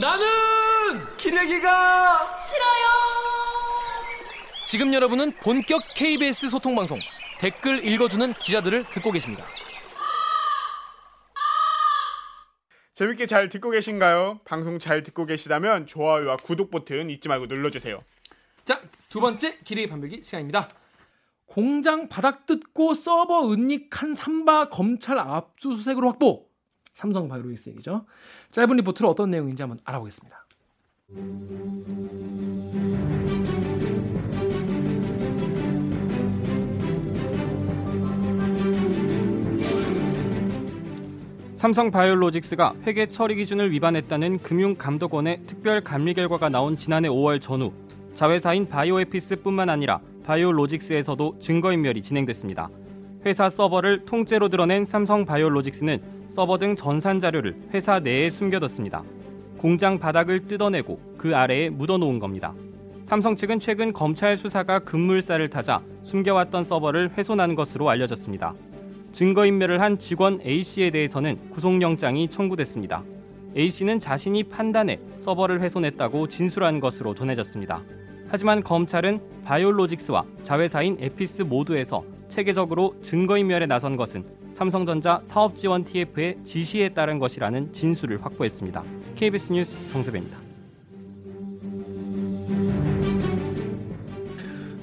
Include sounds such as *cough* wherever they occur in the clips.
나는 기레기가 싫어요. 지금 여러분은 본격 KBS 소통 방송 댓글 읽어주는 기자들을 듣고 계십니다. 재밌게 잘 듣고 계신가요? 방송 잘 듣고 계시다면 좋아요와 구독 버튼 잊지 말고 눌러주세요. 자, 두 번째 기레기 판별기 시간입니다. 공장 바닥 뜯고 서버 은닉한 삼바 검찰 압수수색으로 확보. 삼성 바이오로이스 얘기죠. 짧은 리포트로 어떤 내용인지 한번 알아보겠습니다. 삼성 바이오로직스가 회계 처리 기준을 위반했다는 금융감독원의 특별 감리 결과가 나온 지난해 5월 전후 자회사인 바이오에피스뿐만 아니라 바이오로직스에서도 증거인멸이 진행됐습니다. 회사 서버를 통째로 드러낸 삼성 바이오로직스는 서버 등 전산 자료를 회사 내에 숨겨뒀습니다. 공장 바닥을 뜯어내고 그 아래에 묻어놓은 겁니다. 삼성 측은 최근 검찰 수사가 급물살을 타자 숨겨왔던 서버를 훼손한 것으로 알려졌습니다. 증거인멸을 한 직원 A씨에 대해서는 구속영장이 청구됐습니다. A씨는 자신이 판단해 서버를 훼손했다고 진술한 것으로 전해졌습니다. 하지만 검찰은 바이오로직스와 자회사인 에피스 모두에서 체계적으로 증거인멸에 나선 것은 삼성전자 사업지원 TF의 지시에 따른 것이라는 진술을 확보했습니다. KBS 뉴스 정세배입니다.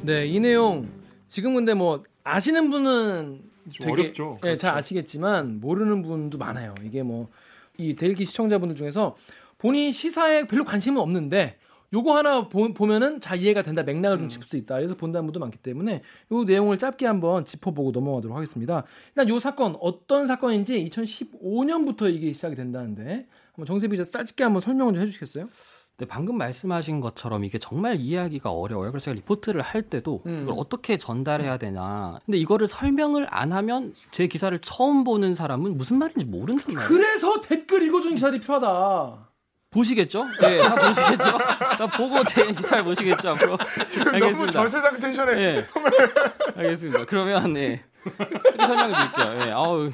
네, 이 내용 지금 근데 뭐 아시는 분은 좀 어렵죠. 네, 잘 그렇죠. 아시겠지만 모르는 분도 많아요. 이게 뭐 이 델기 시청자분들 중에서 본인 시사에 별로 관심은 없는데 요거 하나 보, 보면은 잘 이해가 된다 맥락을 좀 짚을 수 있다 그래서 본다는 분도 많기 때문에 요 내용을 짧게 한번 짚어보고 넘어가도록 하겠습니다 일단 요 사건 어떤 사건인지 2015년부터 이게 시작이 된다는데 한번 정세비 기자 짧게 한번 설명을 좀 해주시겠어요? 네, 방금 말씀하신 것처럼 이게 정말 이해하기가 어려워요. 그래서 제가 리포트를 할 때도 음. 이걸 어떻게 전달해야 되나. 근데 이거를 설명을 안 하면 제 기사를 처음 보는 사람은 무슨 말인지 모른단 말이에요. 그래서 댓글 읽어주는 기사들이 필요하다 보시겠죠? 네, 다 보시겠죠? 다 보고 제 기사를 보시겠죠, 앞으로. 지금 너무 알겠습니다. 전세상 텐션에 네. *laughs* 알겠습니다. 그러면, 네. 설명해 드릴게요. 네, 아우.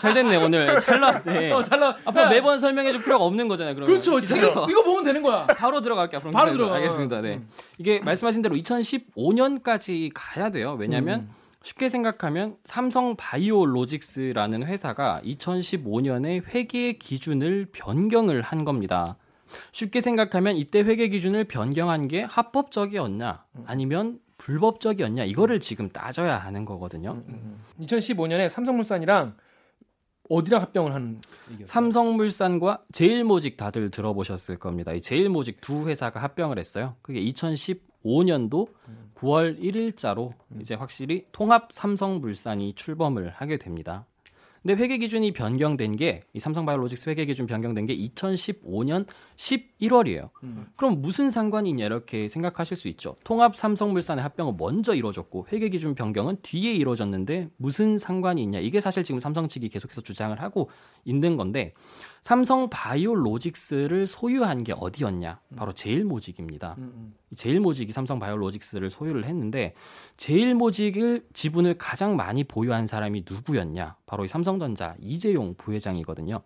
잘 됐네, 오늘. 잘 나왔네. 어, 잘 나. 앞으로 야, 매번 설명해 줄 필요가 없는 거잖아요, 그러면. 그렇죠. 그래서 이거, 이거 보면 되는 거야. 바로 들어갈게요. 앞으로 바로. 들어가. 알겠습니다. 네. 이게 말씀하신 대로 2015년까지 가야 돼요. 왜냐하면 음. 쉽게 생각하면 삼성 바이오로직스라는 회사가 2015년에 회계 기준을 변경을 한 겁니다. 쉽게 생각하면 이때 회계 기준을 변경한 게 합법적이었냐 아니면 불법적이었냐 이거를 지금 따져야 하는 거거든요. 2015년에 삼성물산이랑 어디랑 합병을 한 얘기였어요? 삼성물산과 제일모직 다들 들어보셨을 겁니다. 이 제일모직 두 회사가 합병을 했어요. 그게 2015년도 9월 1일자로 이제 확실히 통합 삼성물산이 출범을 하게 됩니다. 근데 회계 기준이 변경된 게 이 삼성바이오로직스 회계 기준 변경된 게 2015년 11월이에요. 그럼 무슨 상관이 있냐 이렇게 생각하실 수 있죠. 통합 삼성물산의 합병은 먼저 이루어졌고 회계 기준 변경은 뒤에 이루어졌는데 무슨 상관이 있냐 이게 사실 지금 삼성 측이 계속해서 주장을 하고 있는 건데 삼성 바이오로직스를 소유한 게 어디였냐? 바로 제일모직입니다. 이 제일모직이 삼성 바이오로직스를 소유를 했는데 제일모직을 지분을 가장 많이 보유한 사람이 누구였냐? 바로 이 삼성전자 이재용 부회장이거든요.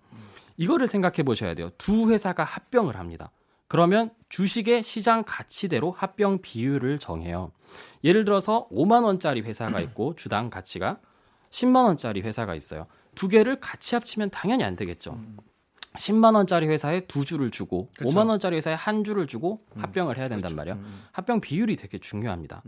이거를 생각해 보셔야 돼요. 두 회사가 합병을 합니다. 그러면 주식의 시장 가치대로 합병 비율을 정해요. 예를 들어서 5만 원짜리 회사가 *clears throat* 있고 주당 가치가 10만 원짜리 회사가 있어요. 두 개를 같이 합치면 당연히 안 되겠죠. 10만 원짜리 회사에 두 주를 주고 그쵸. 5만 원짜리 회사에 한 주를 주고 합병을 해야 된단 말이에요. 합병 비율이 되게 중요합니다.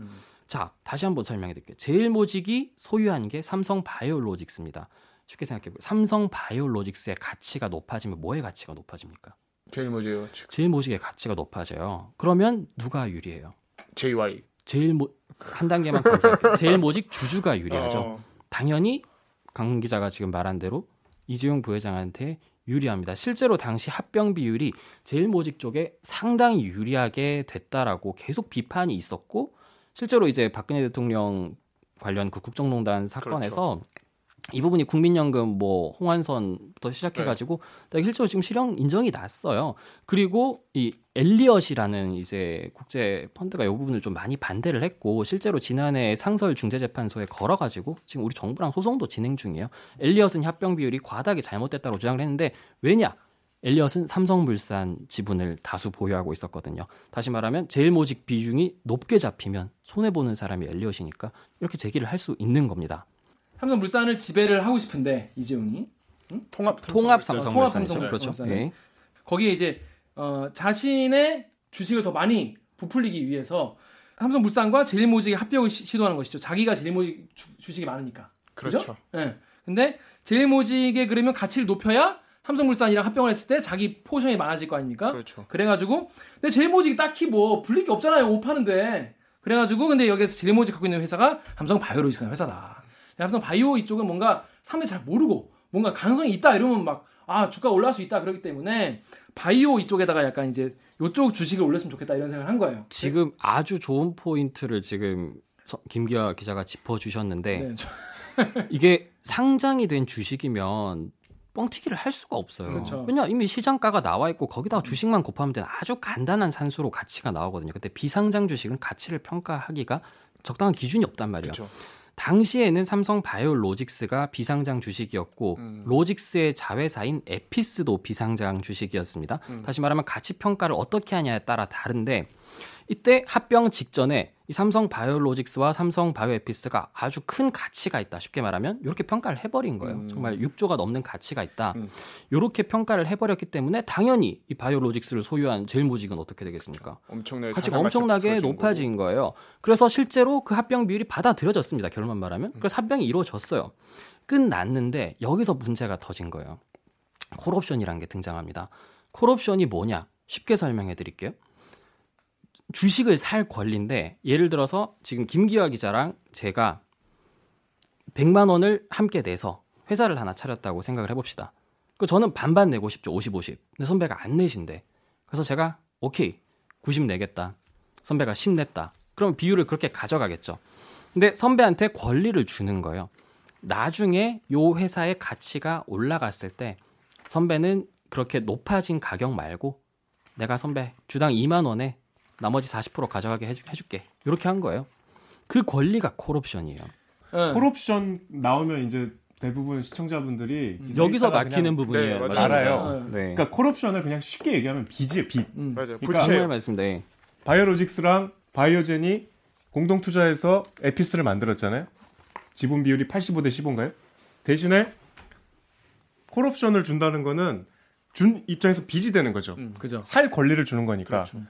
자, 다시 한번 설명해 드릴게요. 제일 모직이 소유한 게 삼성 바이오로직스입니다. 쉽게 생각해 보세요. 삼성 바이오로직스의 가치가 높아지면 뭐의 가치가 높아집니까? 제일 뭐죠? 제일 모직의 가치가 높아져요. 그러면 누가 유리해요? JY. 제일 모 한 단계만 강조할게요. *laughs* 제일 모직 주주가 유리하죠. 어, 당연히 강 기자가 지금 말한 대로 이재용 부회장한테 유리합니다. 실제로 당시 합병 비율이 제일 모직 쪽에 상당히 유리하게 됐다라고 계속 비판이 있었고 실제로 이제 박근혜 대통령 관련 그 국정농단 사건에서 이 부분이 국민연금 뭐 홍완선부터 시작해가지고 실제로 지금 실형 인정이 났어요. 그리고 이 엘리엇이라는 이제 국제 펀드가 이 부분을 좀 많이 반대를 했고 실제로 지난해 상설 중재재판소에 걸어가지고 지금 우리 정부랑 소송도 진행 중이에요. 엘리엇은 합병 비율이 과다하게 잘못됐다고 주장을 했는데 왜냐? 엘리엇은 삼성물산 지분을 다수 보유하고 있었거든요. 다시 말하면 제일 모직 비중이 높게 잡히면 손해 보는 사람이 엘리엇이니까 이렇게 제기를 할 수 있는 겁니다. 삼성물산을 지배를 하고 싶은데 이재용이 통합 통합 삼성물산. 통합. 삼성 그렇죠. 예. 거기에 이제 어, 자신의 주식을 더 많이 부풀리기 위해서 삼성물산과 제일모직의 합병을 시, 시도하는 것이죠. 자기가 제일모직 주, 주식이 많으니까. 그죠? 그렇죠. 예. 근데 제일모직의 그러면 가치를 높여야 삼성물산이랑 합병을 했을 때 자기 포션이 많아질 거 아닙니까? 그렇죠. 그래가지고 근데 제일모직이 딱히 뭐 불릴 게 없잖아요. 옷 파는데. 그래가지고 근데 여기서 제일모직 갖고 있는 회사가 삼성 바이오로직스라는 회사다. 삼성 바이오 이쪽은 뭔가 사람들이 잘 모르고 뭔가 가능성이 있다 이러면 막 아 주가 올라갈 수 있다 그러기 때문에 바이오 이쪽에다가 약간 이제 요쪽 주식을 올렸으면 좋겠다 이런 생각을 한 거예요. 지금 아주 좋은 포인트를 지금 서- 김기아 기자가 짚어주셨는데 네, 저- *laughs* 이게 상장이 된 주식이면 뻥튀기를 할 수가 없어요. 그렇죠. 왜냐 이미 시장가가 나와 있고 거기다가 주식만 곱하면 되는 아주 간단한 산수로 가치가 나오거든요. 근데 비상장 주식은 가치를 평가하기가 적당한 기준이 없단 말이에요. 그렇죠. 당시에는 삼성 바이오로직스가 비상장 주식이었고 음. 로직스의 자회사인 에피스도 비상장 주식이었습니다. 음. 다시 말하면 가치 평가를 어떻게 하냐에 따라 다른데 이때 합병 직전에 이 삼성 바이오로직스와 삼성 바이오에피스가 아주 큰 가치가 있다. 쉽게 말하면 이렇게 평가를 해버린 거예요. 음. 정말 6조가 넘는 가치가 있다. 음. 이렇게 평가를 해버렸기 때문에 당연히 이 바이오로직스를 소유한 제일모직은 어떻게 되겠습니까? 엄청나게 가치가 엄청나게 높아진 거예요. 그래서 실제로 그 합병 비율이 받아들여졌습니다. 결론만 말하면. 그래서 합병이 이루어졌어요. 끝났는데 여기서 문제가 터진 거예요. 콜옵션이라는 게 등장합니다. 콜옵션이 뭐냐? 쉽게 설명해 드릴게요. 주식을 살 권리인데 예를 들어서 지금 김기화 기자랑 제가 100만 원을 함께 내서 회사를 하나 차렸다고 생각을 해봅시다. 그 저는 반반 내고 싶죠. 50, 50. 근데 선배가 안 내신대. 그래서 제가 오케이 90 내겠다. 선배가 10 냈다. 그럼 비율을 그렇게 가져가겠죠. 근데 선배한테 권리를 주는 거예요. 나중에 요 회사의 가치가 올라갔을 때 선배는 그렇게 높아진 가격 말고 내가 선배 주당 2만 원에 나머지 40% 가져가게 해주, 해줄게. 이렇게 한 거예요. 그 권리가 콜옵션이에요. 예. 콜옵션 나오면 이제 대부분 시청자분들이 여기서 막히는 부분이에요. 네. 알아요. 어, 네. 그러니까 콜옵션을 그냥 쉽게 얘기하면 빚이에요, 빚. 음. 맞아요. 그러니까 부채. 정말. 예. 바이오로직스랑 바이오젠이 공동 투자해서 에피스를 만들었잖아요. 지분 비율이 85대 15인가요? 대신에 콜옵션을 준다는 거는 준 입장에서 빚이 되는 거죠. 음, 그죠. 살 권리를 주는 거니까. 그렇죠.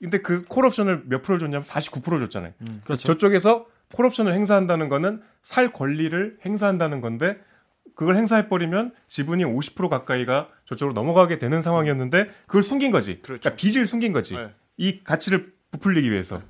근데 그 콜옵션을 몇 프로 줬냐면 49% 줬잖아요. 그렇죠. 저쪽에서 콜옵션을 행사한다는 거는 살 권리를 행사한다는 건데 그걸 행사해 버리면 지분이 50% 가까이가 저쪽으로 넘어가게 되는 상황이었는데 그걸 숨긴 거지. 그렇죠. 그러니까 빚을 숨긴 거지. 네. 이 가치를 부풀리기 위해서.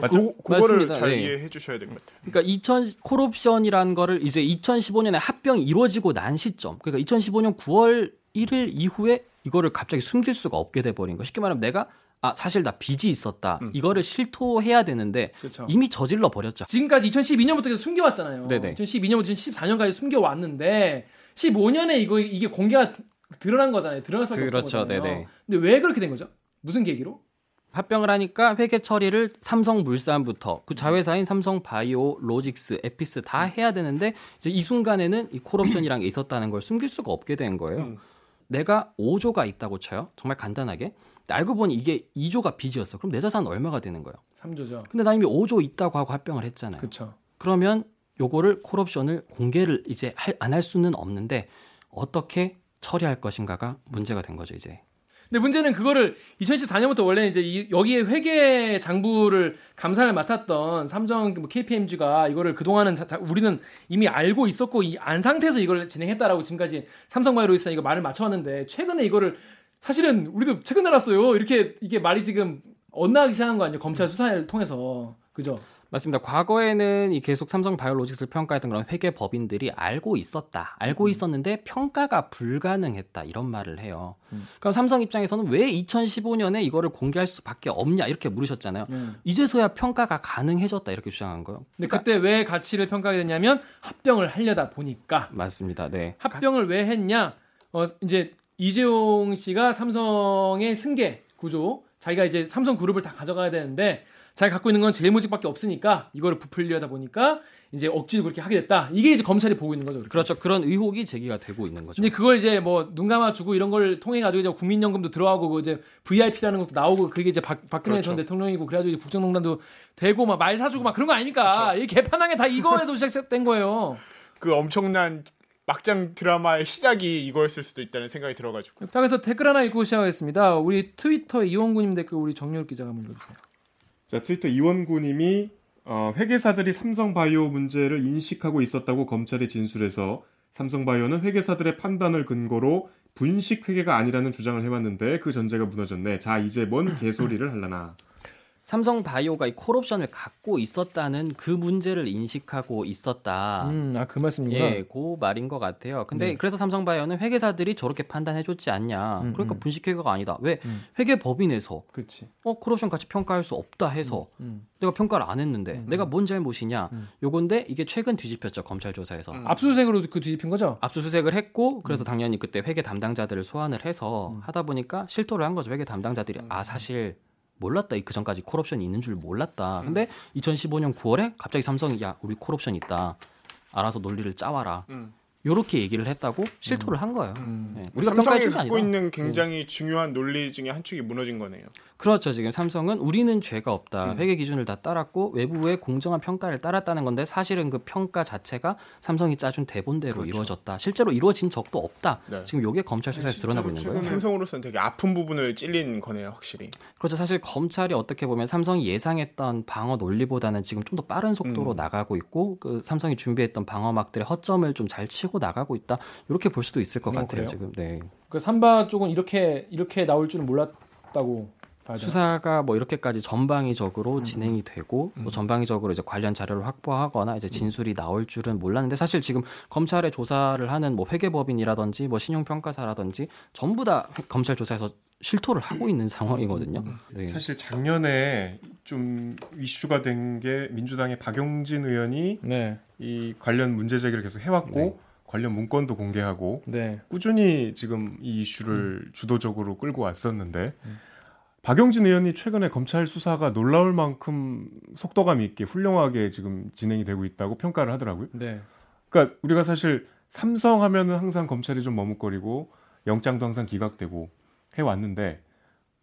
맞죠? 그, 그거를 맞습니다. 잘 네. 이해해 주셔야 될 것 같아요. 그러니까 2000 콜옵션이라는 거를 이제 2015년에 합병이 이루어지고 난 시점. 그러니까 2015년 9월 1일 이후에 이거를 갑자기 숨길 수가 없게 돼 버린 거. 쉽게 말하면 내가 아 사실 나 빚이 있었다. 음. 이거를 실토해야 되는데 그렇죠. 이미 저질러 버렸죠. 지금까지 2012년부터 계속 숨겨왔잖아요. 네네. 2012년부터 2014년까지 숨겨왔는데 15년에 이거 이게 공개가 드러난 거잖아요. 드러날 수밖에 그렇죠. 네네. 근데 왜 그렇게 된 거죠? 무슨 계기로? 합병을 하니까 회계 처리를 삼성물산부터 그 자회사인 삼성바이오, 로직스, 에피스 다 해야 되는데 이제 이 순간에는 이 콜옵션이랑 게 있었다는 걸 숨길 수가 없게 된 거예요. 음. 내가 5조가 있다고 쳐요. 정말 간단하게. 알고 보니 이게 2조가 빚이었어. 그럼 내 자산 얼마가 되는 거예요? 3조죠. 근데 나 이미 5조 있다고 하고 합병을 했잖아요. 그렇죠. 그러면 요거를 콜옵션을 공개를 이제 안 할 수는 없는데 어떻게 처리할 것인가가 문제가 된 거죠, 이제. 근데 문제는 그거를 2014년부터 원래 이제 이- 여기에 회계 장부를 감사를 맡았던 삼성 뭐 KPMG가 이거를 그동안은 자- 자- 우리는 이미 알고 있었고 이 안 상태에서 이걸 진행했다라고 지금까지 삼성바이오로직스가 이거 말을 맞춰왔는데 최근에 이거를 사실은 우리도 최근 알았어요. 이렇게 이게 말이 지금 엇나가기 시작한 거 아니에요? 검찰 수사를 통해서 그죠? 맞습니다. 과거에는 이 계속 삼성 바이오로직스를 평가했던 그런 회계 법인들이 알고 있었다. 알고 있었는데 평가가 불가능했다. 이런 말을 해요. 그럼 삼성 입장에서는 왜 2015년에 이거를 공개할 수밖에 없냐 이렇게 물으셨잖아요. 음. 이제서야 평가가 가능해졌다 이렇게 주장한 거예요. 근데 그때 왜 가치를 평가하게 됐냐면 합병을 하려다 보니까 맞습니다. 네. 합병을 왜 했냐? 어 이제 이재용 씨가 삼성의 승계 구조, 자기가 이제 삼성 그룹을 다 가져가야 되는데 자기가 갖고 있는 건 제일모직밖에 없으니까 이거를 부풀려다 보니까 이제 억지로 그렇게 하게 됐다. 이게 이제 검찰이 보고 있는 거죠. 그렇게. 그렇죠. 그런 의혹이 제기가 되고 있는 거죠. 근데 그걸 이제 뭐 눈 감아주고 이런 걸 통해 가지고 이제 국민연금도 들어가고 그 이제 VIP라는 것도 나오고 그게 이제 박, 박근혜 그렇죠. 전 대통령이고 그래가지고 이제 국정농단도 되고 막 말 사주고 막 그런 거 아닙니까? 이 개판한 게다 이거에서 시작된 거예요. 그 엄청난 막장 드라마의 시작이 이거였을 수도 있다는 생각이 들어가지고. 자 그래서 댓글 하나 읽고 시작하겠습니다. 우리 트위터 이원구님 댓글 우리 정유열 기자가 한번 읽어주세요. 자 트위터 이원구님이 어, 회계사들이 삼성바이오 문제를 인식하고 있었다고 검찰이 진술해서 삼성바이오는 회계사들의 판단을 근거로 분식 회계가 아니라는 주장을 해왔는데 그 전제가 무너졌네. 자 이제 뭔 개소리를 할라나. 삼성 바이오가 이 콜옵션을 갖고 있었다는 그 문제를 인식하고 있었다. 음, 아그 말씀이구나. 예, 그 말인 것 같아요. 근데 네. 그래서 삼성바이오는 회계사들이 저렇게 판단해줬지 않냐. 음, 그러니까 음. 분식회계가 아니다. 왜 음. 회계법인에서 그렇지. 어 콜옵션 같이 평가할 수 없다 해서 음. 내가 평가를 안 했는데 음. 내가 뭔 잘못이냐. 음. 요건데 이게 최근 뒤집혔죠 검찰 조사에서. 음. 압수수색으로 그 뒤집힌 거죠? 압수수색을 했고 그래서 당연히 그때 회계 담당자들을 소환을 해서 음. 하다 보니까 실토를 한 거죠 회계 담당자들이 음. 아 사실 몰랐다 이 그전까지 콜옵션이 있는 줄 음. 몰랐다 근데 2015년 9월에 갑자기 삼성이 야 우리 콜옵션 있다 알아서 논리를 짜와라 음. 요렇게 얘기를 했다고 실토를 한 거예요 음. 네. 우리가 삼성이 갖고 아니다 있는 굉장히 중요한 논리 중에 한 축이 무너진 거네요. 그렇죠 지금 삼성은 우리는 죄가 없다 음. 회계 기준을 다 따랐고 외부의 공정한 평가를 따랐다는 건데 사실은 그 평가 자체가 삼성이 짜준 대본대로 그렇죠. 이루어졌다 실제로 이루어진 적도 없다 네. 지금 요게 검찰 수사에서 드러나고 있는 거예요 삼성으로서는 되게 아픈 부분을 찔린 거네요, 확실히. 그렇죠. 사실 검찰이 어떻게 보면 삼성이 예상했던 방어 논리보다는 지금 좀 더 빠른 속도로 음. 나가고 있고 그 삼성이 준비했던 방어막들의 허점을 좀 잘 치고 나가고 있다. 이렇게 볼 수도 있을 것 어, 같아요. 그래요? 지금. 네. 그 삼바 쪽은 이렇게 이렇게 나올 줄은 몰랐다고 되나? 수사가 뭐 이렇게까지 전방위적으로 음. 진행이 되고 뭐 전방위적으로 이제 관련 자료를 확보하거나 음. 이제 진술이 나올 줄은 몰랐는데 사실 지금 검찰의 조사를 하는 뭐 회계법인이라든지 뭐 신용평가사라든지 전부 다 검찰 조사에서 실토를 하고 있는 상황이거든요. 음. 네. 사실 작년에 좀 이슈가 된 게 민주당의 박용진 의원이 네, 이 관련 문제 제기를 계속 해왔고 네. 관련 문건도 공개하고 네. 꾸준히 지금 이 이슈를 음. 주도적으로 끌고 왔었는데 박용진 의원이 최근에 검찰 수사가 놀라울 만큼 속도감 있게 훌륭하게 지금 진행이 되고 있다고 평가를 하더라고요. 네. 그러니까 우리가 사실 삼성 하면은 항상 검찰이 좀 머뭇거리고 영장도 항상 기각되고 해 왔는데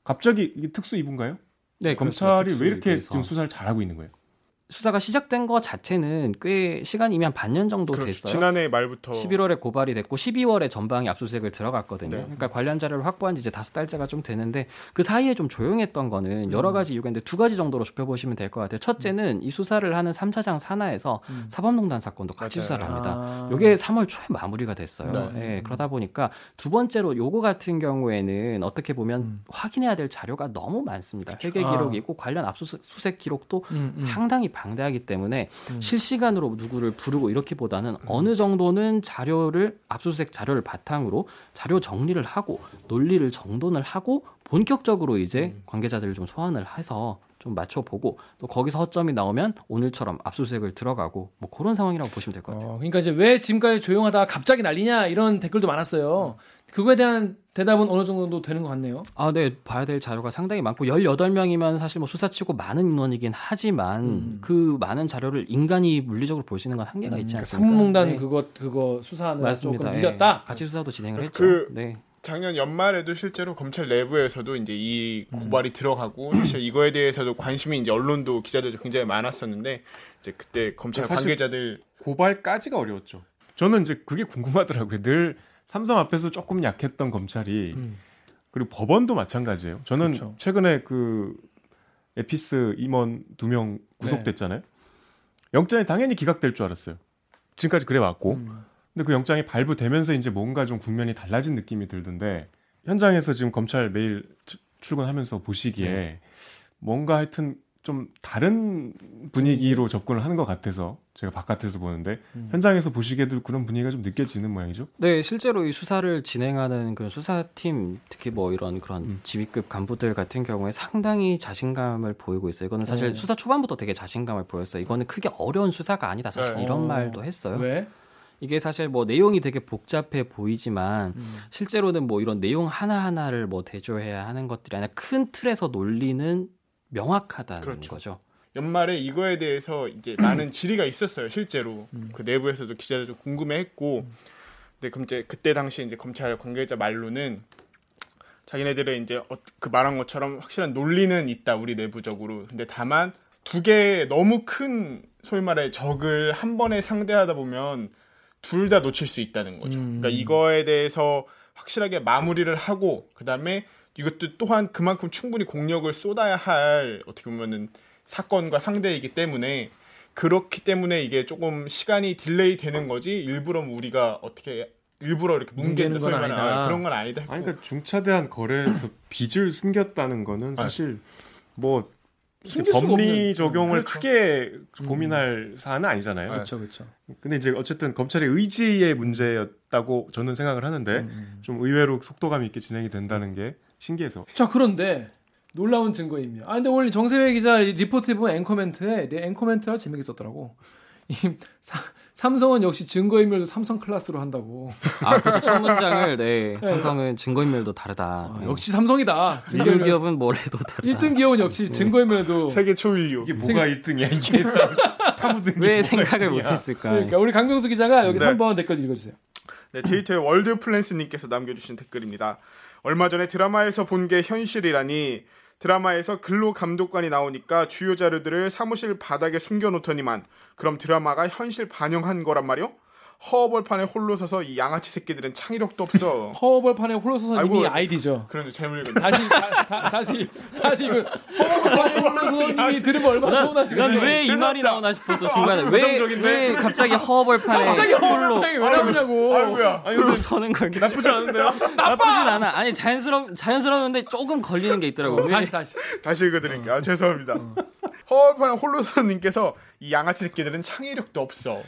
갑자기 특수 이분가요? 네, 그렇습니다. 검찰이 왜 이렇게. 지금 수사를 잘하고 있는 거예요? 수사가 시작된 것 자체는 꽤 시간이 이미 한 반년 정도 그렇죠. 됐어요. 지난해 말부터 11월에 고발이 됐고 12월에 전방위 압수수색을 들어갔거든요. 네. 그러니까 관련 자료를 확보한 지 이제 다섯 달째가 좀 되는데 그 사이에 좀 조용했던 거는 음. 여러 가지 이유가 있는데 두 가지 정도로 좁혀 보시면 될 것 같아요. 첫째는 이 수사를 하는 3차장 산하에서 음. 사법농단 사건도 같이 맞아요. 수사를 합니다. 아. 요게 3월 초에 마무리가 됐어요. 네. 예, 그러다 보니까 두 번째로 요거 같은 경우에는 어떻게 보면 음. 확인해야 될 자료가 너무 많습니다. 회계 아. 기록이 있고 관련 압수수색 기록도 음, 음. 상당히 방대하기 때문에 음. 실시간으로 누구를 부르고 이렇기보다는 어느 정도는 자료를 압수수색 자료를 바탕으로 자료 정리를 하고 논리를 정돈을 하고 본격적으로 이제 음. 관계자들을 좀 소환을 해서 좀 맞춰보고 또 거기서 허점이 나오면 오늘처럼 압수수색을 들어가고 뭐 그런 상황이라고 보시면 될 것 같아요. 어, 그러니까 이제 왜 지금까지 조용하다가 갑자기 난리냐 이런 댓글도 많았어요. 그거에 대한 대답은 어느 정도 되는 것 같네요. 아, 네. 봐야 될 자료가 상당히 많고 18명이면 사실 뭐 수사치고 많은 인원이긴 하지만 음. 그 많은 자료를 인간이 물리적으로 볼 수 있는 건 한계가 있지 않습니까? 삼문단 네. 그거 그거 수사하는 맞습니다. 조금 예. 밀렸다. 같이 수사도 진행을 했죠. 그- 네. 작년 연말에도 실제로 검찰 내부에서도 이제 이 음. 고발이 들어가고 *clears throat* 사실 이거에 대해서도 관심이 이제 언론도 기자들도 굉장히 많았었는데 이제 그때 검찰 관계자들 고발까지가 어려웠죠. 저는 이제 그게 궁금하더라고요. 늘 삼성 앞에서 조금 약했던 검찰이 음. 그리고 법원도 마찬가지예요. 저는 그렇죠. 최근에 그 에피스 임원 두 명 구속됐잖아요. 영장이 당연히 기각될 줄 알았어요. 지금까지 그래 왔고. 음. 근데 그 영장이 발부되면서 이제 뭔가 좀 국면이 달라진 느낌이 들던데 현장에서 지금 검찰 매일 출- 출근하면서 보시기에 네. 뭔가 하여튼 좀 다른 분위기로 접근을 하는 것 같아서 제가 바깥에서 보는데 음. 현장에서 보시기에도 그런 분위기가 좀 느껴지는 모양이죠. 네, 실제로 이 수사를 진행하는 그런 수사팀, 특히 뭐 이런 그런 음. 지휘급 간부들 같은 경우에 상당히 자신감을 보이고 있어요. 이거는 사실 네. 수사 초반부터 되게 자신감을 보였어요. 이거는 크게 어려운 수사가 아니다. 사실 네. 이런 어. 말도 했어요. 왜? 이게 사실 뭐 내용이 되게 복잡해 보이지만 음. 실제로는 뭐 이런 내용 하나하나를 뭐 대조해야 하는 것들이 아니라 큰 틀에서 논리는 명확하다는 그렇죠. 거죠. 연말에 이거에 대해서 이제 많은 질의가 있었어요 실제로 그 내부에서도 기자들 좀 궁금해했고 근데 그럼 이제 그때 당시 이제 검찰 관계자 말로는 자기네들의 이제 어- 그 말한 것처럼 확실한 논리는 있다 우리 내부적으로 근데 다만 두 개의 너무 큰 소위 말해 적을 한 번에 상대하다 보면 둘 다 놓칠 수 있다는 거죠. 음. 그러니까 이거에 대해서 확실하게 마무리를 하고 그다음에 이것도 또한 그만큼 충분히 공력을 쏟아야 할 어떻게 보면은 사건과 상대이기 때문에 그렇기 때문에 이게 조금 시간이 delay 되는 거지 일부러 뭐 우리가 어떻게 일부러 이렇게 뭉개는 건 아니다. 아, 그런 건 아니다. 아니 그러니까 중차대한 거래에서 빚을 숨겼다는 거는 사실 뭐 법리. 적용을 그렇죠. 크게 고민할 사안은 아니잖아요. 그렇죠, 그렇죠. 근데 이제 어쨌든 검찰의 의지의 문제였다고 저는 생각을 하는데 좀 의외로 속도감 있게 진행이 된다는 게 신기해서 자 그런데 놀라운 증거입니다. 아 근데 오늘 정세회 기자 리포트에 보면 앵커멘트에 내 앵커멘트가 재밌게 썼더라고. 이 사- 삼성은 역시 증거인멸도 삼성 클래스로 한다고. 아, 그렇죠. 첫 문장을 *laughs* 네, 삼성은 증거인멸도 다르다. 아, 네. 역시 삼성이다. 일류 증거인멸. 기업은 뭐래도 다르다. 1등 기업은 역시 증거인멸도. 세계 초인류. 이게 뭐가 1등이야 이게 *laughs* 파묻은 게왜 생각을 1등이야. 못했을까? 그러니까 우리 강병수 기자가 여기 네. 3번 댓글 읽어주세요. 네, 트위터에 월드 플랜스님께서 남겨주신 댓글입니다. 얼마 전에 드라마에서 본 게 현실이라니 드라마에서 근로 감독관이 나오니까 주요 자료들을 사무실 바닥에 숨겨놓더니만 그럼 드라마가 현실 반영한 거란 말이요? 허벌판에 홀로 서서 이 양아치 새끼들은 창의력도 없어. *laughs* 허벌판에 홀로 서서 이미. 아이디죠. 그런 잘못 읽었네. 다시 다, 시 다시 이거 허벌판에 홀로 서서 이미 들으면 얼마나 서운하시겠어요. 난왜 이 말이 나오나 싶었어 순간에 왜? 왜 갑자기 허벌판에 갑자기 홀로 허벌판에 왜 나오냐고. 아이고야. 홀로 서는 걸 나쁘지 않은데요? 나쁘진 않아 아니 자연스러 자연스러운데 조금 걸리는 게 있더라고 왜 다시 다시. 다시 읽어드릴게요. 아, 죄송합니다. 허벌판에 홀로 서님께서 이 양아치 새끼들은 창의력도 없어.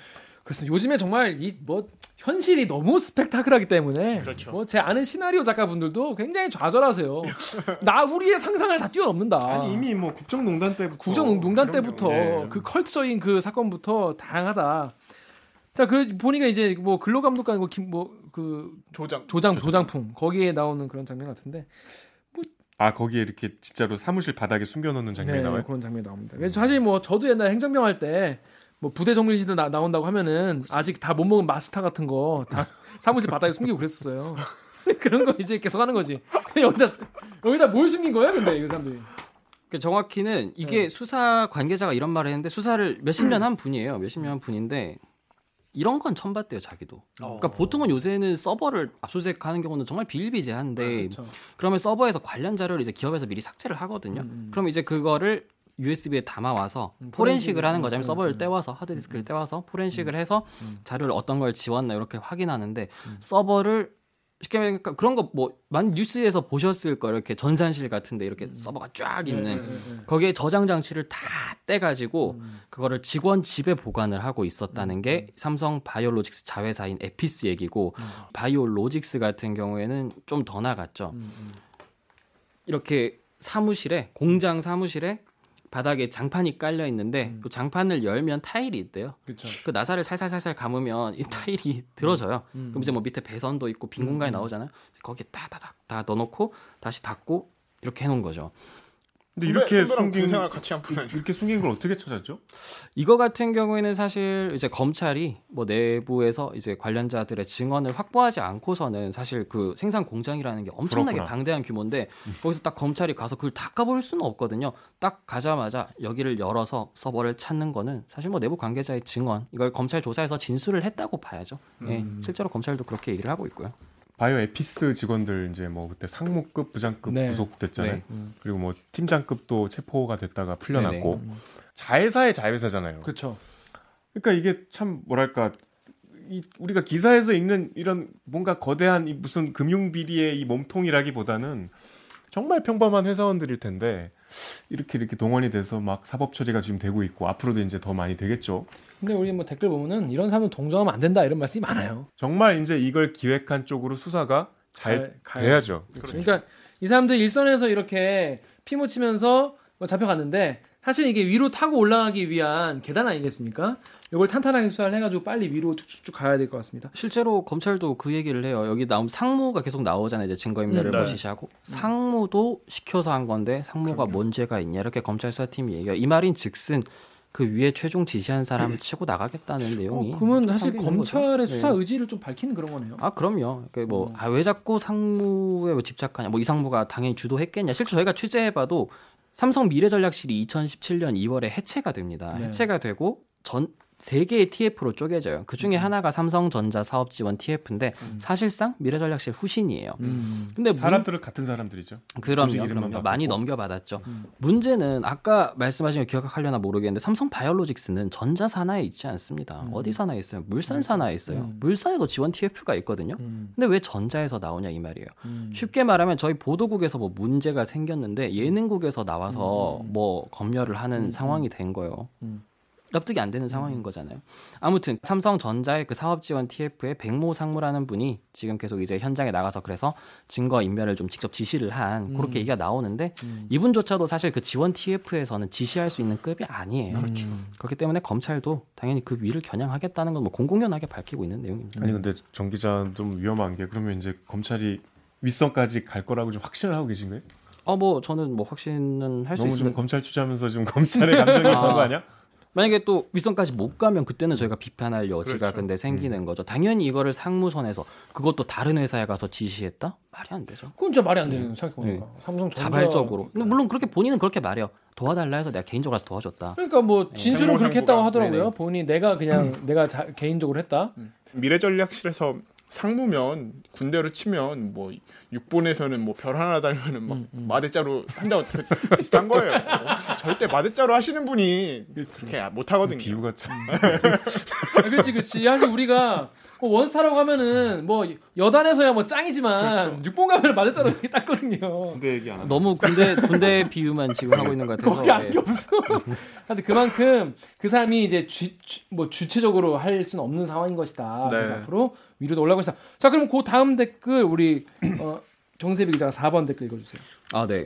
그래서 요즘에 정말 이 뭐 현실이 너무 스펙타클하기 때문에 그렇죠. 뭐 제 아는 시나리오 작가분들도 굉장히 좌절하세요. *laughs* 나 우리의 상상을 다 뛰어넘는다. 아니 이미 뭐 국정농단 때부터 국정농단 때부터 경우에 그 컬트적인 그 사건부터 다양하다. 자, 그 보니까 이제 뭐 근로 감독관 뭐그 조장. 조장 조장풍 거기에 나오는 그런 장면 같은데 아 거기에 이렇게 진짜로 사무실 바닥에 숨겨놓는 장면이 네, 나와요? 그런 장면이 나옵니다. 그래서 사실 뭐 저도 옛날 행정병 할 때 뭐 부대 정밀지도 나, 나온다고 하면은 아직 다 못 먹은 마스터 같은 거 다 *laughs* 사무실 바닥에 숨기고 그랬었어요. 그런 거 이제 계속 하는 거지. 여기다 여기다 뭘 숨긴 거야, 근데 이 사람들이. 그 정확히는 이게 수사 관계자가 이런 말을 했는데 수사를 몇십 년 한 분이에요. 몇십 년 한 분인데 이런 건 처음 봤대요, 자기도. 그러니까 보통은 요새는 서버를 압수수색하는 경우는 정말 비일비재한데 그렇죠. 그러면 서버에서 관련 자료를 이제 기업에서 미리 삭제를 하거든요. 그럼 이제 그거를 USB에 담아 와서 음, 포렌식을 하는 거죠. 음, 서버를 음, 떼와서 하드디스크를 떼와서 포렌식을 해서 자료를 어떤 걸 지웠나 이렇게 확인하는데 서버를 쉽게 말하니까 그런 거뭐 많은 뉴스에서 보셨을 거 이렇게 전산실 같은데 이렇게 서버가 쫙 있는 네, 네, 네. 거기에 저장 장치를 다 떼가지고 음. 그거를 직원 집에 보관을 하고 있었다는 게 삼성 바이오로직스 자회사인 에피스 얘기고 음. 바이오로직스 같은 경우에는 좀 더 나갔죠. 음, 이렇게 사무실에 공장 사무실에 바닥에 장판이 깔려 있는데 그 장판을 열면 타일이 있대요. 그렇죠. 그 나사를 살살살살 감으면 이 타일이 *laughs* 들어져요. 음. 그럼 이제 뭐 밑에 배선도 있고 빈 공간이 나오잖아요. 거기에 따다닥 다 넣어놓고 다시 닫고 이렇게 해놓은 거죠. 근데 이렇게 숨긴 생활 같이 한 분. 이렇게 숨긴 걸 어떻게 찾았죠? 이거 같은 경우에는 사실 이제 검찰이 뭐 내부에서 이제 관련자들의 증언을 확보하지 않고서는 사실 그 생산 공장이라는 게 엄청나게 그렇구나. 방대한 규모인데 거기서 딱 검찰이 가서 그걸 다 까볼 수는 없거든요. 딱 가자마자 여기를 열어서 서버를 찾는 거는 사실 뭐 내부 관계자의 증언 이걸 검찰 조사에서 진술을 했다고 봐야죠. 예, 실제로 검찰도 그렇게 얘기를 하고 있고요. 바이오 에피스 직원들 이제 뭐 그때 상무급 부장급 네. 구속됐잖아요. 네. 그리고 뭐 팀장급도 체포가 됐다가 풀려났고 네네. 자회사의 자회사잖아요. 그렇죠. 그러니까 이게 참 뭐랄까 이 우리가 기사에서 읽는 이런 뭔가 거대한 이 무슨 금융 비리의 이 몸통이라기보다는 정말 평범한 회사원들일 텐데 이렇게 이렇게 동원이 돼서 막 사법 처리가 지금 되고 있고 앞으로도 이제 더 많이 되겠죠. 근데 우리 뭐 댓글 보면은 이런 사람은 동정하면 안 된다 이런 말씀이 많아요. 정말 이제 이걸 기획한 쪽으로 수사가 잘 가- 돼야죠. 그러니까 이 사람들 일선에서 이렇게 피 묻히면서 뭐 잡혀갔는데 사실 이게 위로 타고 올라가기 위한 계단 아니겠습니까? 이걸 탄탄하게 수사를 해가지고 빨리 위로 쭉쭉쭉 가야 될 것 같습니다. 실제로 검찰도 그 얘기를 해요. 여기 나온 상무가 계속 나오잖아요. 이제 증거인멸을 음, 네. 거시시하고 상무도 시켜서 한 건데 상무가 뭔 죄가 있냐 이렇게 검찰 수사팀이 얘기해요. 이 말인 즉슨 그 위에 최종 지시한 사람을 치고 나가겠다는 내용이. 어, 그러면 사실 있는 거죠. 검찰의 수사 네. 의지를 좀 밝히는 그런 거네요. 아 그럼요. 음. 뭐왜 자꾸 상무에 왜 집착하냐. 뭐 이 상무가 당연히 주도했겠냐. 실제 저희가 취재해봐도 삼성 미래전략실이 2017년 2월에 해체가 됩니다. 네. 해체가 되고 전 세 개의 TF로 쪼개져요. 그 음. 중에 하나가 삼성전자 사업 지원 TF인데 사실상 미래전략실 후신이에요. 음. 근데 문- 사람들은 같은 사람들이죠. 그럼요, 그럼요. 많이 넘겨받았죠. 음. 문제는 아까 말씀하신 거 기억하려나 모르겠는데 삼성 바이오로직스는 전자 산하에 있지 않습니다. 어디 산하에 있어요? 물산 산하에 있어요. 음. 물산에도 지원 TF가 있거든요. 음. 근데 왜 전자에서 나오냐 이 말이에요. 음. 쉽게 말하면 저희 보도국에서 뭐 문제가 생겼는데 예능국에서 나와서 뭐 검열을 하는 상황이 된 거예요. 음. 납득이 안 되는 상황인 거잖아요. 아무튼 삼성전자의 그 사업 지원 TF의 백모 상무라는 분이 지금 계속 이제 현장에 나가서 그래서 증거 인멸을 좀 직접 지시를 한 그렇게 얘기가 나오는데 이분조차도 사실 그 지원 TF에서는 지시할 수 있는 급이 아니에요. 그렇죠. 그렇기 때문에 검찰도 당연히 그 위를 겨냥하겠다는 건 뭐 공공연하게 밝히고 있는 내용입니다. 아니 근데 정 기자 좀 위험한 게 그러면 이제 검찰이 윗선까지 갈 거라고 좀 확신을 하고 계신 거예요? 어 뭐 저는 뭐 확신은 할수 너무 좀 있습니다. 검찰 취재하면서 좀 검찰의 감정이 *laughs* 아. 있던 거 아니야? 만약에 또 윗선까지 못 가면 그때는 저희가 비판할 여지가 그렇죠. 근데 생기는 거죠. 당연히 이거를 상무선에서 그것도 다른 회사에 가서 지시했다? 말이 안 되죠. 그건 진짜 말이 안 되는 생각해보니까 삼성 전자 자발적으로. 근데 물론 그렇게 본인은 그렇게 말해요. 도와달라 해서 내가 개인적으로 가서 도와줬다. 그러니까 뭐 진술은 행보 그렇게 했다고. 하더라고요. 네네. 본인이 내가 그냥 내가 자, 개인적으로 했다. 미래전략실에서 상무면 군대로 치면 뭐 육본에서는 뭐 별 하나 달면은 막 마대자루 한다고 그- 비슷한 거예요. 절대 마대자루 하시는 분이 그렇게 못 하거든요. 비유가 참 *laughs* 아, 그렇지, 그렇지. 사실 우리가 뭐 원스타라고 하면은 뭐 여단에서야 뭐 짱이지만 육본 가면 맞았잖아 이렇게 땄거든요. 군대 얘기 안 하고 너무 군대 군대 비유만 지금 하고 있는 것 같아서. 거기 안게 예. 없어. 하여튼 그만큼 그 사람이 이제 주, 주- 뭐 주체적으로 할 수는 없는 상황인 것이다. 네. 그래서 앞으로 위로도 올라가고 있다. 자, 그럼 그 다음 댓글 우리 어, 정세비 기자가 4번 댓글 읽어주세요. 아, 네.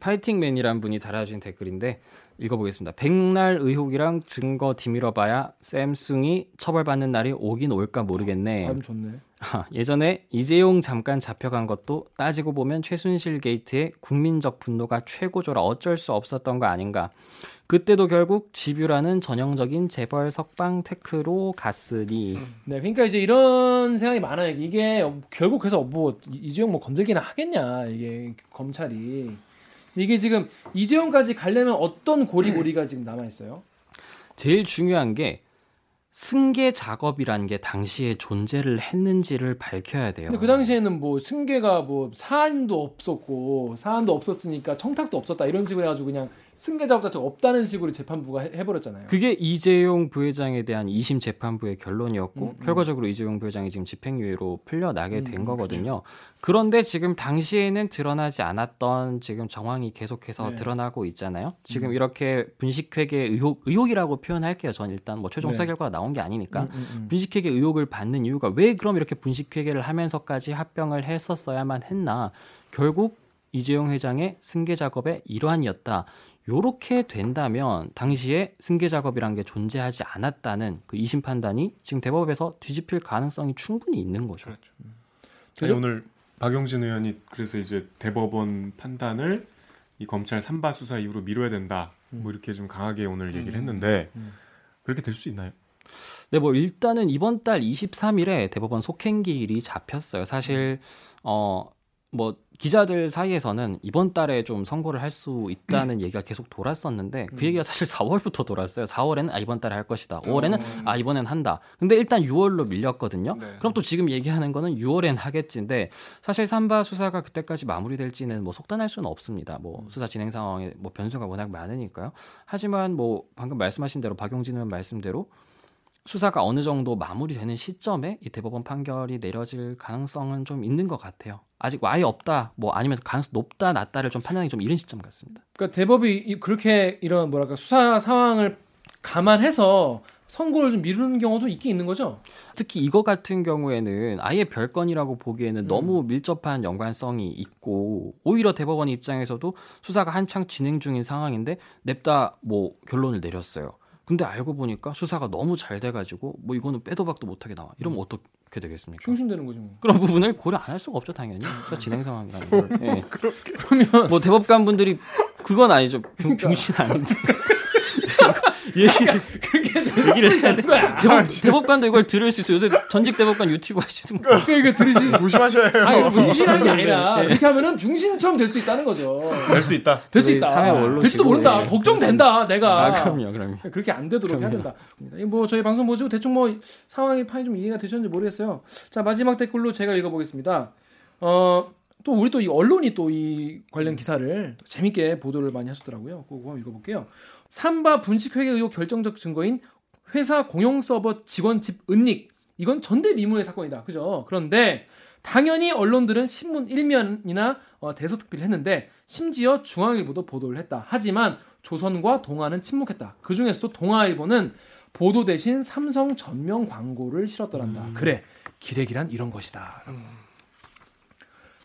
파이팅맨이란 분이 달아주신 댓글인데 읽어보겠습니다. 백날 의혹이랑 증거 뒤밀어봐야 샘숭이 처벌받는 날이 오긴 올까 모르겠네. 발음 좋네. 아, 예전에 이재용 잠깐 잡혀간 것도 따지고 보면 최순실 게이트의 국민적 분노가 최고조라 어쩔 수 없었던 거 아닌가. 그때도 결국 집유라는 전형적인 재벌 석방 테크로 갔으니 네, 그러니까 이제 이런 생각이 많아요. 이게 결국 그래서 뭐 이- 이재용 뭐 건들기나 하겠냐 이게 검찰이 이게 지금 이재용까지 가려면 어떤 고리고리가 지금 남아 있어요? 제일 중요한 게 승계 작업이라는 게 당시에 존재를 했는지를 밝혀야 돼요. 근데 그 당시에는 뭐 승계가 뭐 사안도 없었고 사안도 없었으니까 청탁도 없었다 이런 식으로 해가지고 그냥 승계 작업 자체가 없다는 식으로 재판부가 해- 해버렸잖아요. 그게 이재용 부회장에 대한 2심 재판부의 결론이었고 음, 음. 결과적으로 이재용 부회장이 지금 집행유예로 풀려나게 된 음, 거거든요. 그런데 지금 당시에는 드러나지 않았던 지금 정황이 계속해서 네. 드러나고 있잖아요. 지금 이렇게 분식회계 의혹 의혹이라고 표현할게요. 전 일단 뭐 최종 수사 네. 결과가 나온 게 아니니까 음, 음, 음. 분식회계 의혹을 받는 이유가 왜 그럼 이렇게 분식회계를 하면서까지 합병을 했었어야만 했나? 결국 이재용 회장의 승계 작업의 일환이었다. 요렇게 된다면 당시에 승계 작업이란 게 존재하지 않았다는 그 이심 판단이 지금 대법에서 뒤집힐 가능성이 충분히 있는 거죠. 그렇죠. 아니, 오늘 박용진 의원이 그래서 이제 대법원 판단을 이 검찰 삼바 수사 이후로 미뤄야 된다. 뭐 이렇게 좀 강하게 오늘 얘기를 했는데 그렇게 될 수 있나요? 네, 뭐 일단은 이번 달 23일에 대법원 속행기일이 잡혔어요. 사실 어 뭐 기자들 사이에서는 이번 달에 좀 선고를 할 수 있다는 *clears throat* 얘기가 계속 돌았었는데 그 얘기가 사실 *laughs* 4월부터 돌았어요. 4월에는 아 이번 달에 할 것이다. 5월에는 아 이번엔 한다. 근데 일단 6월로 밀렸거든요. 네. 그럼 또 지금 얘기하는 거는 6월엔 하겠지인데 사실 삼바 수사가 그때까지 마무리될지는 뭐 속단할 수는 없습니다. 뭐 수사 진행 상황에 뭐 변수가 워낙 많으니까요. 하지만 뭐 방금 말씀하신 대로 박용진 의원 말씀대로 수사가 어느 정도 마무리되는 시점에 이 대법원 판결이 내려질 가능성은 좀 있는 것 같아요. 아직 아예 없다, 뭐 아니면 가능성 높다, 낮다를 좀 판단하기 좀 이른 시점 같습니다. 그러니까 대법이 이- 그렇게 이런 뭐랄까 수사 상황을 감안해서 선고를 좀 미루는 경우도 있긴 있는 거죠. 특히 이거 같은 경우에는 아예 별건이라고 보기에는 음. 너무 밀접한 연관성이 있고 오히려 대법원 입장에서도 수사가 한창 진행 중인 상황인데 냅다 뭐 결론을 내렸어요. 근데 알고 보니까 수사가 너무 잘 돼가지고 뭐 이거는 빼도 박도 못하게 나와. 이러면 음. 어떻게 되겠습니까? 중심되는 거죠. 뭐. 그런 부분을 고려 안 할 수가 없죠 당연히 수사 진행 상황이라는 걸. *laughs* 예. 그러면 뭐 대법관 분들이 그건 아니죠. 병, 병신 아닌데. 얘기를 *laughs* *laughs* 그렇게 얘기를 해야 돼. 대법, 대법 관도 이걸 들을 수 있어요. 요새 전직 대법관 유튜브 하시는 분. 그러니까 이거 들으시 조심하셔야 해요. 아니 무시하는 게 아니라 이렇게 하면은 병신처럼 될 수 있다는 거죠. 될 수 있다. 될 수 있다. 사회 언론식으로 될지도 모른다. 이제 걱정된다. 내가. 아 그럼요, 그럼요. 그렇게 안 되도록 해야 그럼요. 된다. 이뭐 저희 방송 보시고 대충 뭐 상황이 판이 좀 이해가 되셨는지 모르겠어요. 자 마지막 댓글로 제가 읽어보겠습니다. 어. 또 우리 또 이 언론이 또 이 관련 기사를 또 재밌게 보도를 많이 하셨더라고요. 그거 한번 읽어볼게요. 삼바 분식회계 의혹 결정적 증거인 회사 공용 서버 직원 집 은닉 이건 전대미문의 사건이다. 그죠? 그런데 당연히 언론들은 신문 일면이나 어, 대서특필을 했는데 심지어 중앙일보도 보도를 했다. 하지만 조선과 동아는 침묵했다. 그 중에서도 동아일보는 보도 대신 삼성 전면 광고를 실었더란다. 그래 기레기란 이런 것이다.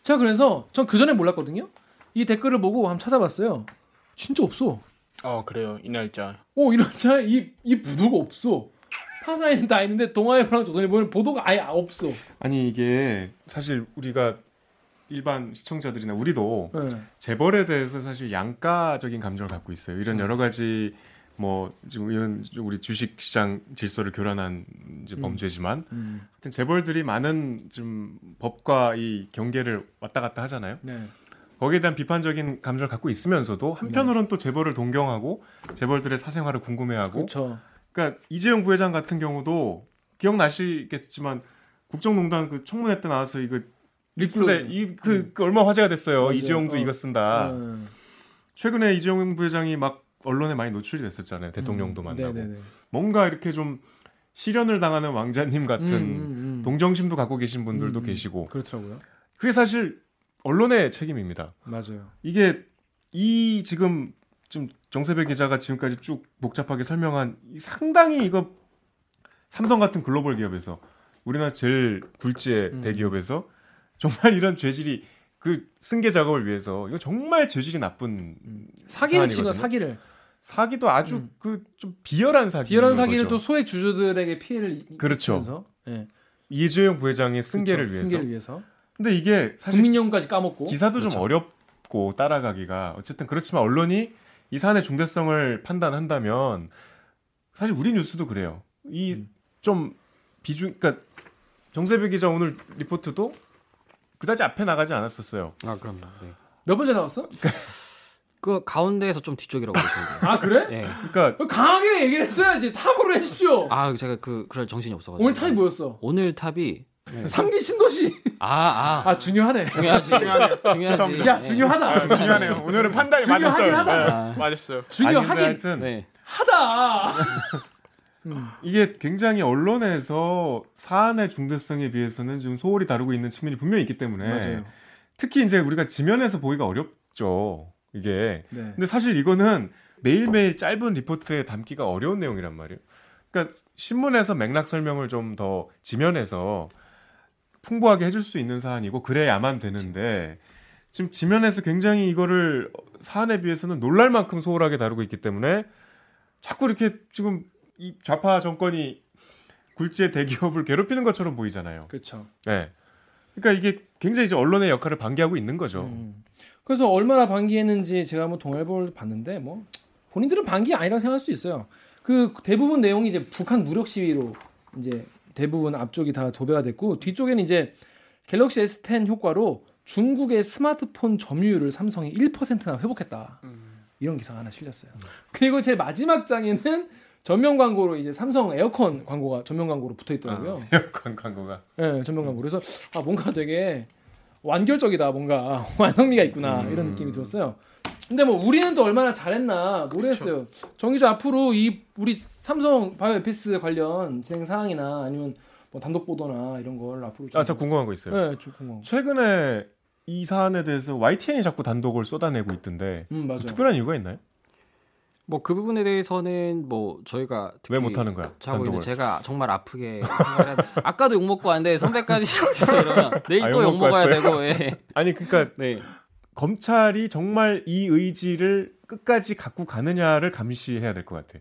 자 그래서 전 그 전에 몰랐거든요. 이 댓글을 보고 한번 찾아봤어요. 진짜 없어. 어 그래요 이 날짜. 오 이런 차이이 이 보도가 없어. 타사에는 다 있는데 동아일보랑 조선일보는 보도가 아예 없어. 아니 이게 사실 우리가 일반 시청자들이나 우리도 네. 재벌에 대해서 사실 양가적인 감정을 갖고 있어요. 이런 여러 가지 뭐 지금 이런 우리 주식 시장 질서를 교란한 이제 범죄지만 음. 하여튼 재벌들이 많은 좀 법과 이 경계를 왔다 갔다 하잖아요. 네. 거기에 대한 비판적인 감정을 갖고 있으면서도 한편으로는 또 재벌을 동경하고 재벌들의 사생활을 궁금해하고 그렇죠. 그러니까 이재용 부회장 같은 경우도 기억나시겠지만 국정농단 그 청문회 때 나와서 이거 리플에 리플 이그 그 얼마 나 화제가 됐어요. 맞아요. 이재용도 어. 이거 쓴다. 음. 최근에 이재용 부회장이 막 언론에 많이 노출이 됐었잖아요. 대통령도 만나고 네네네. 뭔가 이렇게 좀 실현을 당하는 왕자님 같은 음, 음, 음. 동정심도 갖고 계신 분들도 음, 계시고 그렇더라고요. 그게 사실 언론의 책임입니다. 맞아요. 이게 이 지금 좀 정세배 기자가 지금까지 쭉 복잡하게 설명한 이 상당히 이거 삼성 같은 글로벌 기업에서 우리나라 제일 굴지의 음. 대기업에서 정말 이런 죄질이 그 승계 작업을 위해서 이거 정말 죄질이 나쁜 사기를 치고. 사기를 사기도 아주 음. 그좀 비열한 사기 비열한 사기를 또 소액 주주들에게 피해를 그렇죠. 예. 이재용 부회장의 승계를 그렇죠. 위해서 승계를 위해서 근데 이게 사실 국민연금까지 까먹고 기사도 좀 그렇죠. 어렵고 따라가기가 어쨌든 그렇지만 언론이 이 사안의 중대성을 판단한다면 사실 우리 뉴스도 그래요. 이 음. 좀 비중 그러니까 정세배 기자 오늘 리포트도 그다지 앞에 나가지 않았었어요. 아 그럼요. 네. 몇 번째 나왔어? *laughs* 그 가운데에서 좀 뒤쪽이라고 보시면 돼요. 아 그래? 예. 그러니까 강하게 얘기를 했어야지 top으로 해주십시오. 아 제가 그 그럴 정신이 없어가지고. 오늘 top이 뭐였어? 오늘 top이 네. 삼기 신도시. 아 아. 아 중요하네. 중요하지. 중요하지. 야 네. 중요하다. 아, 중요하네요. 오늘은 판단이 맞았어요. 하다. 네, 맞았어요. 아니, 중요하긴 하여튼 네. 하다. *laughs* 이게 굉장히 언론에서 사안의 중대성에 비해서는 지금 소홀히 다루고 있는 측면이 분명히 있기 때문에 맞아요. 특히 이제 우리가 지면에서 보기가 어렵죠. 이게 네. 근데 사실 이거는 매일매일 짧은 리포트에 담기가 어려운 내용이란 말이에요. 그러니까 신문에서 맥락 설명을 좀 더 지면에서 풍부하게 해줄 수 있는 사안이고 그래야만 되는데 지금 지면에서 굉장히 이거를 사안에 비해서는 놀랄 만큼 소홀하게 다루고 있기 때문에 자꾸 이렇게 지금 이 좌파 정권이 굴지의 대기업을 괴롭히는 것처럼 보이잖아요. 그렇죠. 네. 그러니까 이게 굉장히 이제 언론의 역할을 방기하고 있는 거죠. 음. 그래서 얼마나 반기했는지 제가 한번 동아일보를 봤는데 뭐 본인들은 반기 아니라고 생각할 수 있어요. 그 대부분 내용이 이제 북한 무력 시위로 이제 대부분 앞쪽이 다 도배가 됐고 뒤쪽에는 이제 갤럭시 S10 효과로 중국의 스마트폰 점유율을 삼성이 1%나 회복했다. 이런 기사가 하나 실렸어요. 그리고 제 마지막 장에는 전면 광고로 이제 삼성 에어컨 광고가 전면 광고로 붙어 있더라고요. 에어컨 광고가. 예, 전면 광고. 그래서 아 뭔가 되게 완결적이다, 뭔가 *laughs* 완성미가 있구나 이런 느낌이 들었어요. 근데 뭐 우리는 또 얼마나 잘했나 모르겠어요. 정 기자 앞으로 이 우리 삼성 바이오 에피스 관련 진행 사항이나 아니면 뭐 단독 보도나 이런 걸 앞으로 좀 아, 저 궁금한 거 있어요. 네, 좀 궁금. 최근에 이 사안에 대해서 YTN이 자꾸 단독을 쏟아내고 있던데 음 맞아요. 특별한 이유가 있나요? 뭐 그 부분에 대해서는 뭐 저희가 왜 특히 못하는 거야? 단독을. 제가 정말 아프게 *laughs* 아까도 욕 먹고 왔는데 선배까지 여기서 *laughs* 이러면 내일 아, 또욕욕 먹고 먹어야? 되고 예. *laughs* 아니 그러니까 네. 검찰이 정말 이 의지를 끝까지 갖고 가느냐를 감시해야 될 것 같아.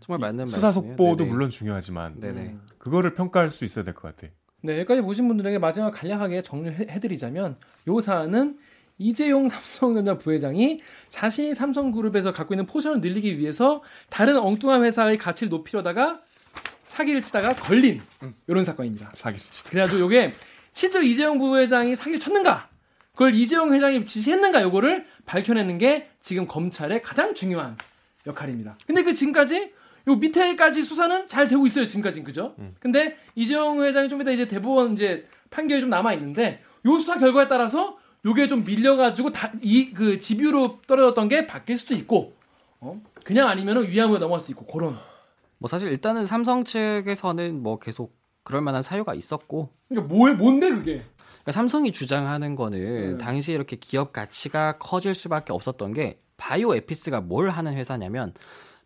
정말 맞는 수사 말씀이에요. 속보도. 물론 중요하지만 네네. 그거를 평가할 수 있어야 될 것 같아. 네, 여기까지 보신 분들에게 마지막 간략하게 정리를 해- 해드리자면 요 사안은 이재용 *laughs* 삼성전자 부회장이 자신이 삼성그룹에서 갖고 있는 포션을 늘리기 위해서 다른 엉뚱한 회사의 가치를 높이려다가 사기를 치다가 걸린 이런 사건입니다. 사기를 치다. 그래가지고 요게 실제로 이재용 부회장이 사기를 쳤는가 그걸 이재용 회장이 지시했는가 요거를 밝혀내는 게 지금 검찰의 가장 중요한 역할입니다. 근데 그 지금까지 요 밑에까지 수사는 잘 되고 있어요. 지금까지는 그죠? 근데 이재용 회장이 좀 이따 이제 대법원 이제 판결이 좀 남아 있는데 요 수사 결과에 따라서 요게 좀 밀려가지고 이그 집유로 떨어졌던 게 바뀔 수도 있고 어? 그냥 아니면은 위안부에 넘어갈 수도 있고 그런 뭐 사실 일단은 삼성 측에서는 뭐 계속 그럴 만한 사유가 있었고 그러니까 뭐 뭔데 그게 그러니까 삼성이 주장하는 거는 네. 당시에 이렇게 기업 가치가 커질 수밖에 없었던 게 바이오 에피스가 뭘 하는 회사냐면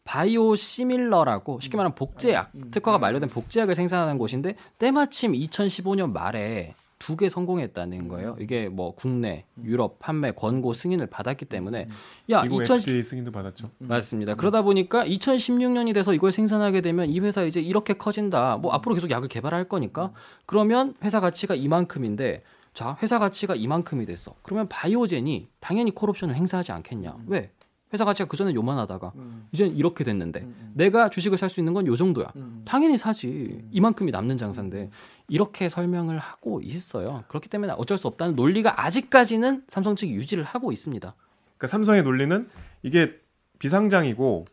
바이오 시밀러라고 쉽게 말하면 복제약 특허가 만료된 복제약을 생산하는 곳인데 때마침 2015년 말에 두 개 성공했다는 거예요. 이게 뭐 국내, 유럽 판매 권고 승인을 받았기 때문에 야 미국 2000, FDA 승인도 받았죠. 맞습니다. 그러다 보니까 2016년이 돼서 이걸 생산하게 되면 이 회사 이제 이렇게 커진다. 뭐 앞으로 계속 약을 개발할 거니까 그러면 회사 가치가 이만큼인데 자 회사 가치가 이만큼이 됐어. 그러면 바이오젠이 당연히 콜옵션을 행사하지 않겠냐? 왜? 회사 가치가 그 전에 요만하다가 이제 이렇게 됐는데 내가 주식을 살 수 있는 건 요 정도야. 당연히 사지. 이만큼이 남는 장사인데 이렇게 설명을 하고 있어요. 그렇기 때문에 어쩔 수 없다는 논리가 아직까지는 삼성 측이 유지를 하고 있습니다. 그러니까 삼성의 논리는 이게 비상장이고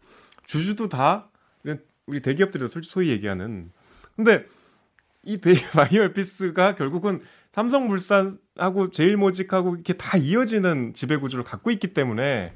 주주도 다 우리 대기업들이 소- 소위 얘기하는 근데 이 베이- *laughs* 바이오 에피스가 결국은 삼성물산하고 제일모직하고 이렇게 다 이어지는 지배구조를 갖고 있기 때문에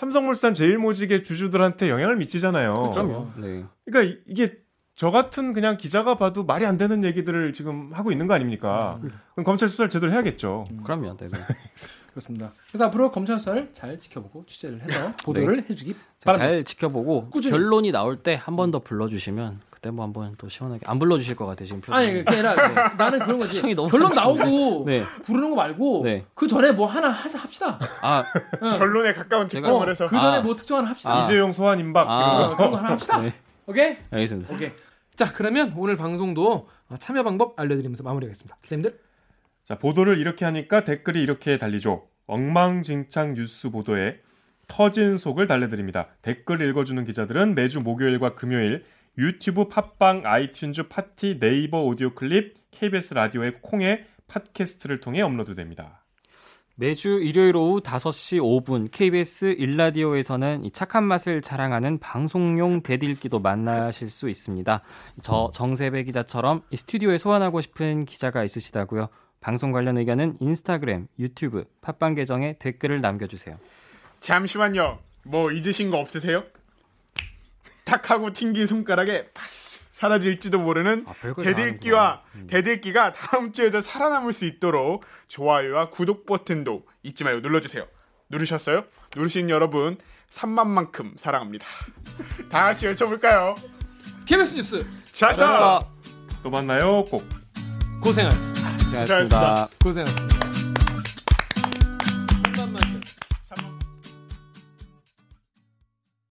삼성물산 제일모직의 주주들한테 영향을 미치잖아요. 그럼요. 네. 그러니까 이- 이게 저 같은 그냥 기자가 봐도 말이 안 되는 얘기들을 지금 하고 있는 거 아닙니까? 그럼 검찰 수사를 제대로 해야겠죠. 그럼요. 네. 네. *laughs* 그렇습니다. 그래서 앞으로 검찰 수사를 잘 지켜보고 취재를 해서 보도를 해주기 자, 바랍니다. 잘 지켜보고 꾸준히. 결론이 나올 때 한 번 더 불러주시면 그때 뭐 한번 또 시원하게 안 불러주실 것 같아 지금 표정이. 아니 그게 아니라 나는 그런 거지. 표정이 너무 결론 안 좋은데. 나오고 네. 부르는 거 말고 네. 그 전에 뭐 하나 하자 합시다. 아 결론에 가까운 특정을 해서 그 전에 아. 뭐 특정 하나 합시다. 아. 이재용 소환 임박 아. 이런 거. 어, 그런 거 하나 합시다. 네. 오케이? 알겠습니다. 오케이. 자 그러면 오늘 방송도 참여 방법 알려드리면서 마무리하겠습니다. 기자님들. 자, 보도를 이렇게 하니까 댓글이 이렇게 달리죠. 엉망진창 뉴스 보도에 터진 속을 달래드립니다. 댓글 읽어주는 기자들은 매주 목요일과 금요일 유튜브, 팟빵, 아이튠즈, 팟티, 네이버 오디오 클립, KBS 라디오 앱 콩의 팟캐스트를 통해 업로드됩니다. 매주 일요일 오후 5시 5분 KBS 1라디오에서는 이 착한 맛을 자랑하는 방송용 댓읽기도 만나실 수 있습니다. 저 정세배 기자처럼 이 스튜디오에 소환하고 싶은 기자가 있으시다고요? 방송 관련 의견은 인스타그램, 유튜브, 팟빵 계정에 댓글을 남겨주세요. 잠시만요. 뭐 잊으신 거 없으세요? 탁 하고 튕긴 손가락에 파스 사라질지도 모르는 아, 대들기와 대들기가 다음 주에도 살아남을 수 있도록 좋아요와 구독 버튼도 잊지 말고 눌러주세요. 누르셨어요? 누르신 여러분 3만만큼 사랑합니다. *laughs* 다 같이 외쳐볼까요? KBS 뉴스 자자 또 만나요. 꼭. 고생하셨습니다. 고생하셨습니다. 고생하셨습니다.